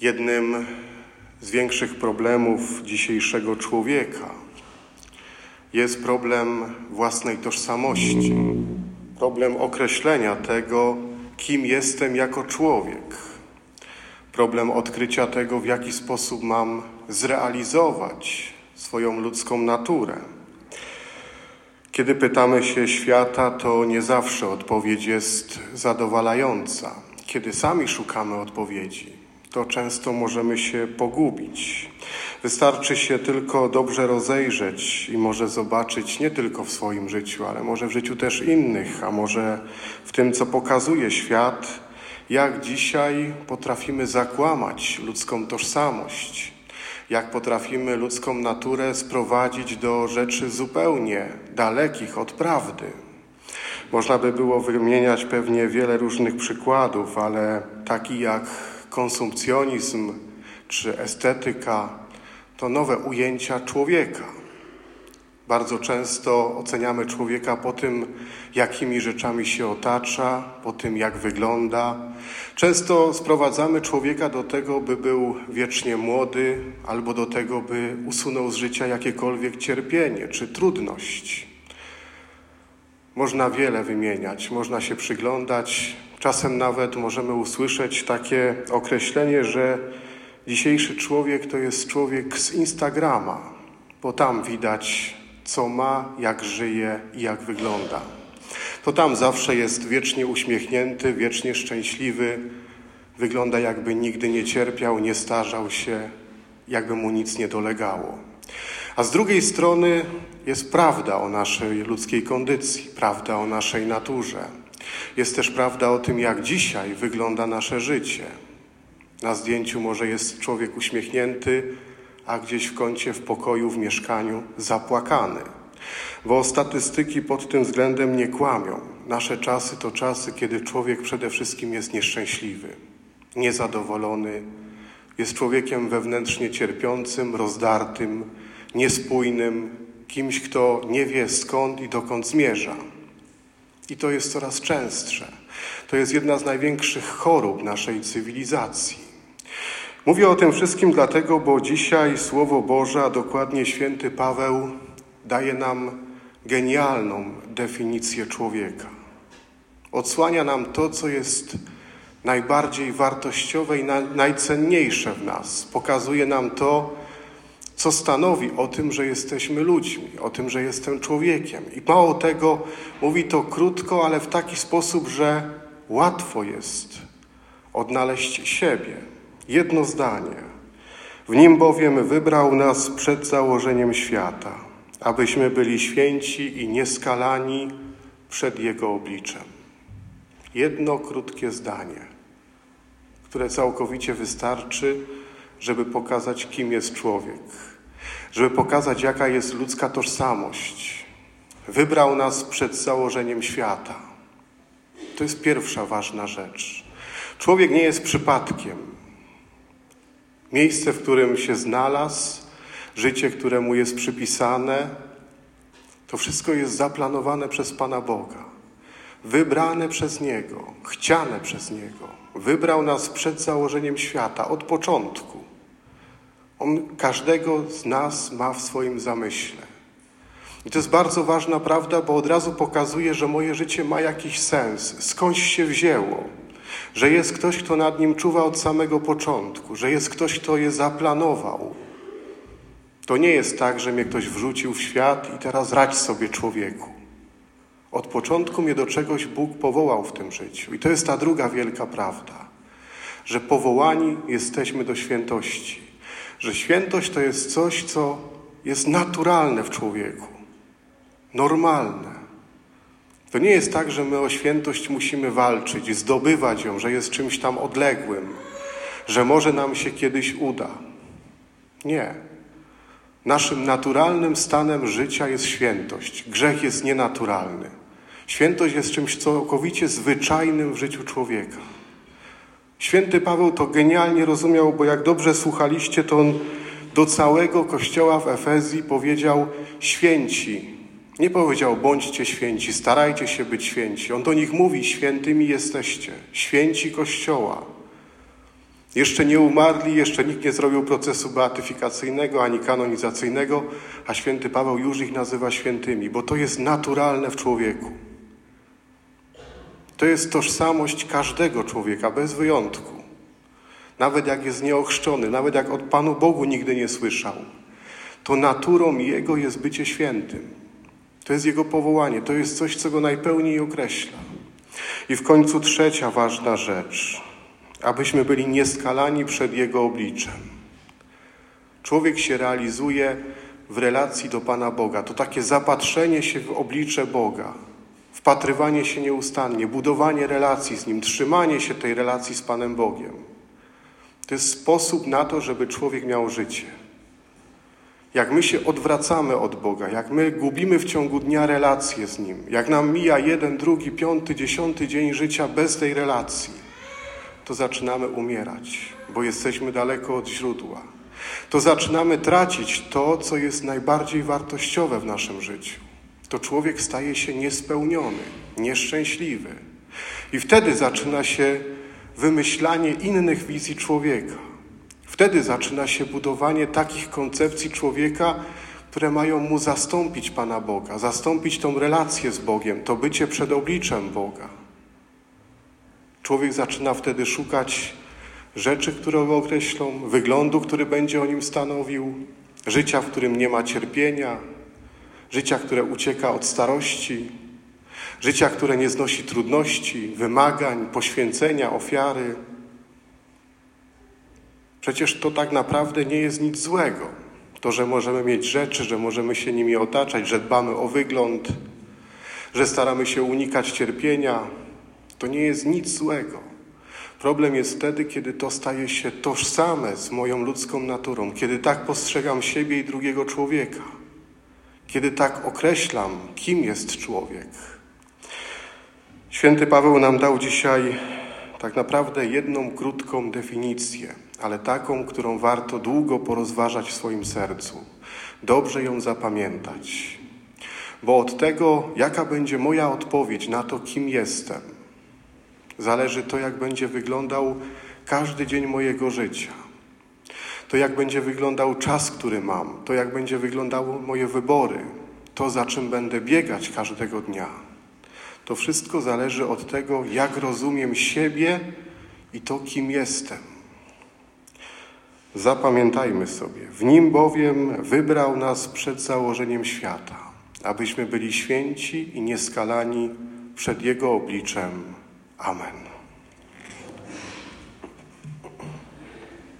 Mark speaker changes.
Speaker 1: Jednym z większych problemów dzisiejszego człowieka jest problem własnej tożsamości, problem określenia tego, kim jestem jako człowiek, problem odkrycia tego, w jaki sposób mam zrealizować swoją ludzką naturę. Kiedy pytamy się świata, to nie zawsze odpowiedź jest zadowalająca. Kiedy sami szukamy odpowiedzi, to często możemy się pogubić. Wystarczy się tylko dobrze rozejrzeć i może zobaczyć nie tylko w swoim życiu, ale może w życiu też innych, a może w tym, co pokazuje świat, jak dzisiaj potrafimy zakłamać ludzką tożsamość, jak potrafimy ludzką naturę sprowadzić do rzeczy zupełnie dalekich od prawdy. Można by było wymieniać pewnie wiele różnych przykładów, ale taki jak konsumpcjonizm czy estetyka to nowe ujęcia człowieka. Bardzo często oceniamy człowieka po tym, jakimi rzeczami się otacza, po tym, jak wygląda. Często sprowadzamy człowieka do tego, by był wiecznie młody, albo do tego, by usunął z życia jakiekolwiek cierpienie czy trudność. Można wiele wymieniać, można się przyglądać. Czasem nawet możemy usłyszeć takie określenie, że dzisiejszy człowiek to jest człowiek z Instagrama, bo tam widać, co ma, jak żyje i jak wygląda. To tam zawsze jest wiecznie uśmiechnięty, wiecznie szczęśliwy, wygląda jakby nigdy nie cierpiał, nie starzał się, jakby mu nic nie dolegało. A z drugiej strony jest prawda o naszej ludzkiej kondycji, prawda o naszej naturze. Jest też prawda o tym, jak dzisiaj wygląda nasze życie. Na zdjęciu może jest człowiek uśmiechnięty, a gdzieś w kącie w pokoju, w mieszkaniu zapłakany. Bo statystyki pod tym względem nie kłamią. Nasze czasy to czasy, kiedy człowiek przede wszystkim jest nieszczęśliwy, niezadowolony, jest człowiekiem wewnętrznie cierpiącym, rozdartym, niespójnym, kimś, kto nie wie skąd i dokąd zmierza. I to jest coraz częstsze. To jest jedna z największych chorób naszej cywilizacji. Mówię o tym wszystkim dlatego, bo dzisiaj Słowo Boże, a dokładnie święty Paweł, daje nam genialną definicję człowieka. Odsłania nam to, co jest najbardziej wartościowe i najcenniejsze w nas. Pokazuje nam to, co stanowi o tym, że jesteśmy ludźmi, o tym, że jestem człowiekiem. I mało tego, mówi to krótko, ale w taki sposób, że łatwo jest odnaleźć siebie. Jedno zdanie. W nim bowiem wybrał nas przed założeniem świata, abyśmy byli święci i nieskalani przed Jego obliczem. Jedno krótkie zdanie, które całkowicie wystarczy, żeby pokazać, kim jest człowiek, żeby pokazać, jaka jest ludzka tożsamość. Wybrał nas przed założeniem świata. To jest pierwsza ważna rzecz. Człowiek nie jest przypadkiem. Miejsce, w którym się znalazł, życie, które mu jest przypisane, to wszystko jest zaplanowane przez Pana Boga. Wybrane przez Niego, chciane przez Niego. Wybrał nas przed założeniem świata, od początku. On każdego z nas ma w swoim zamyśle. I to jest bardzo ważna prawda, bo od razu pokazuje, że moje życie ma jakiś sens, skądś się wzięło, że jest ktoś, kto nad nim czuwa od samego początku, że jest ktoś, kto je zaplanował. To nie jest tak, że mnie ktoś wrzucił w świat i teraz radź sobie człowieku. Od początku mnie do czegoś Bóg powołał w tym życiu. I to jest ta druga wielka prawda, że powołani jesteśmy do świętości że świętość to jest coś, co jest naturalne w człowieku, normalne. To nie jest tak, że my o świętość musimy walczyć, zdobywać ją, że jest czymś tam odległym, że może nam się kiedyś uda. Nie. Naszym naturalnym stanem życia jest świętość. Grzech jest nienaturalny. Świętość jest czymś całkowicie zwyczajnym w życiu człowieka. Święty Paweł to genialnie rozumiał, bo jak dobrze słuchaliście, to on do całego kościoła w Efezji powiedział święci. Nie powiedział bądźcie święci, starajcie się być święci. On do nich mówi świętymi jesteście, święci kościoła. Jeszcze nie umarli, jeszcze nikt nie zrobił procesu beatyfikacyjnego ani kanonizacyjnego, a święty Paweł już ich nazywa świętymi, bo to jest naturalne w człowieku. To jest tożsamość każdego człowieka, bez wyjątku. Nawet jak jest nieochrzczony, nawet jak od Panu Bogu nigdy nie słyszał, to naturą Jego jest bycie świętym. To jest Jego powołanie, to jest coś, co Go najpełniej określa. I w końcu trzecia ważna rzecz, abyśmy byli nieskalani przed Jego obliczem. Człowiek się realizuje w relacji do Pana Boga. To takie zapatrzenie się w oblicze Boga, wpatrywanie się nieustannie, budowanie relacji z Nim, trzymanie się tej relacji z Panem Bogiem. To jest sposób na to, żeby człowiek miał życie. Jak my się odwracamy od Boga, jak my gubimy w ciągu dnia relacje z Nim, jak nam mija jeden, drugi, piąty, dziesiąty dzień życia bez tej relacji, to zaczynamy umierać, bo jesteśmy daleko od źródła. To zaczynamy tracić to, co jest najbardziej wartościowe w naszym życiu. To człowiek staje się niespełniony, nieszczęśliwy. I wtedy zaczyna się wymyślanie innych wizji człowieka. Wtedy zaczyna się budowanie takich koncepcji człowieka, które mają mu zastąpić Pana Boga, zastąpić tą relację z Bogiem, to bycie przed obliczem Boga. Człowiek zaczyna wtedy szukać rzeczy, które go określą, wyglądu, który będzie o nim stanowił, życia, w którym nie ma cierpienia, życia, które ucieka od starości, życia, które nie znosi trudności, wymagań, poświęcenia, ofiary. Przecież to tak naprawdę nie jest nic złego. To, że możemy mieć rzeczy, że możemy się nimi otaczać, że dbamy o wygląd, że staramy się unikać cierpienia, to nie jest nic złego. Problem jest wtedy, kiedy to staje się tożsame z moją ludzką naturą, kiedy tak postrzegam siebie i drugiego człowieka, kiedy tak określam, kim jest człowiek. Święty Paweł nam dał dzisiaj tak naprawdę jedną krótką definicję, ale taką, którą warto długo porozważać w swoim sercu, dobrze ją zapamiętać. Bo od tego, jaka będzie moja odpowiedź na to, kim jestem, zależy to, jak będzie wyglądał każdy dzień mojego życia. To, jak będzie wyglądał czas, który mam, to, jak będzie wyglądały moje wybory, to, za czym będę biegać każdego dnia. To wszystko zależy od tego, jak rozumiem siebie i to, kim jestem. Zapamiętajmy sobie, w nim bowiem wybrał nas przed założeniem świata, abyśmy byli święci i nieskalani przed Jego obliczem. Amen.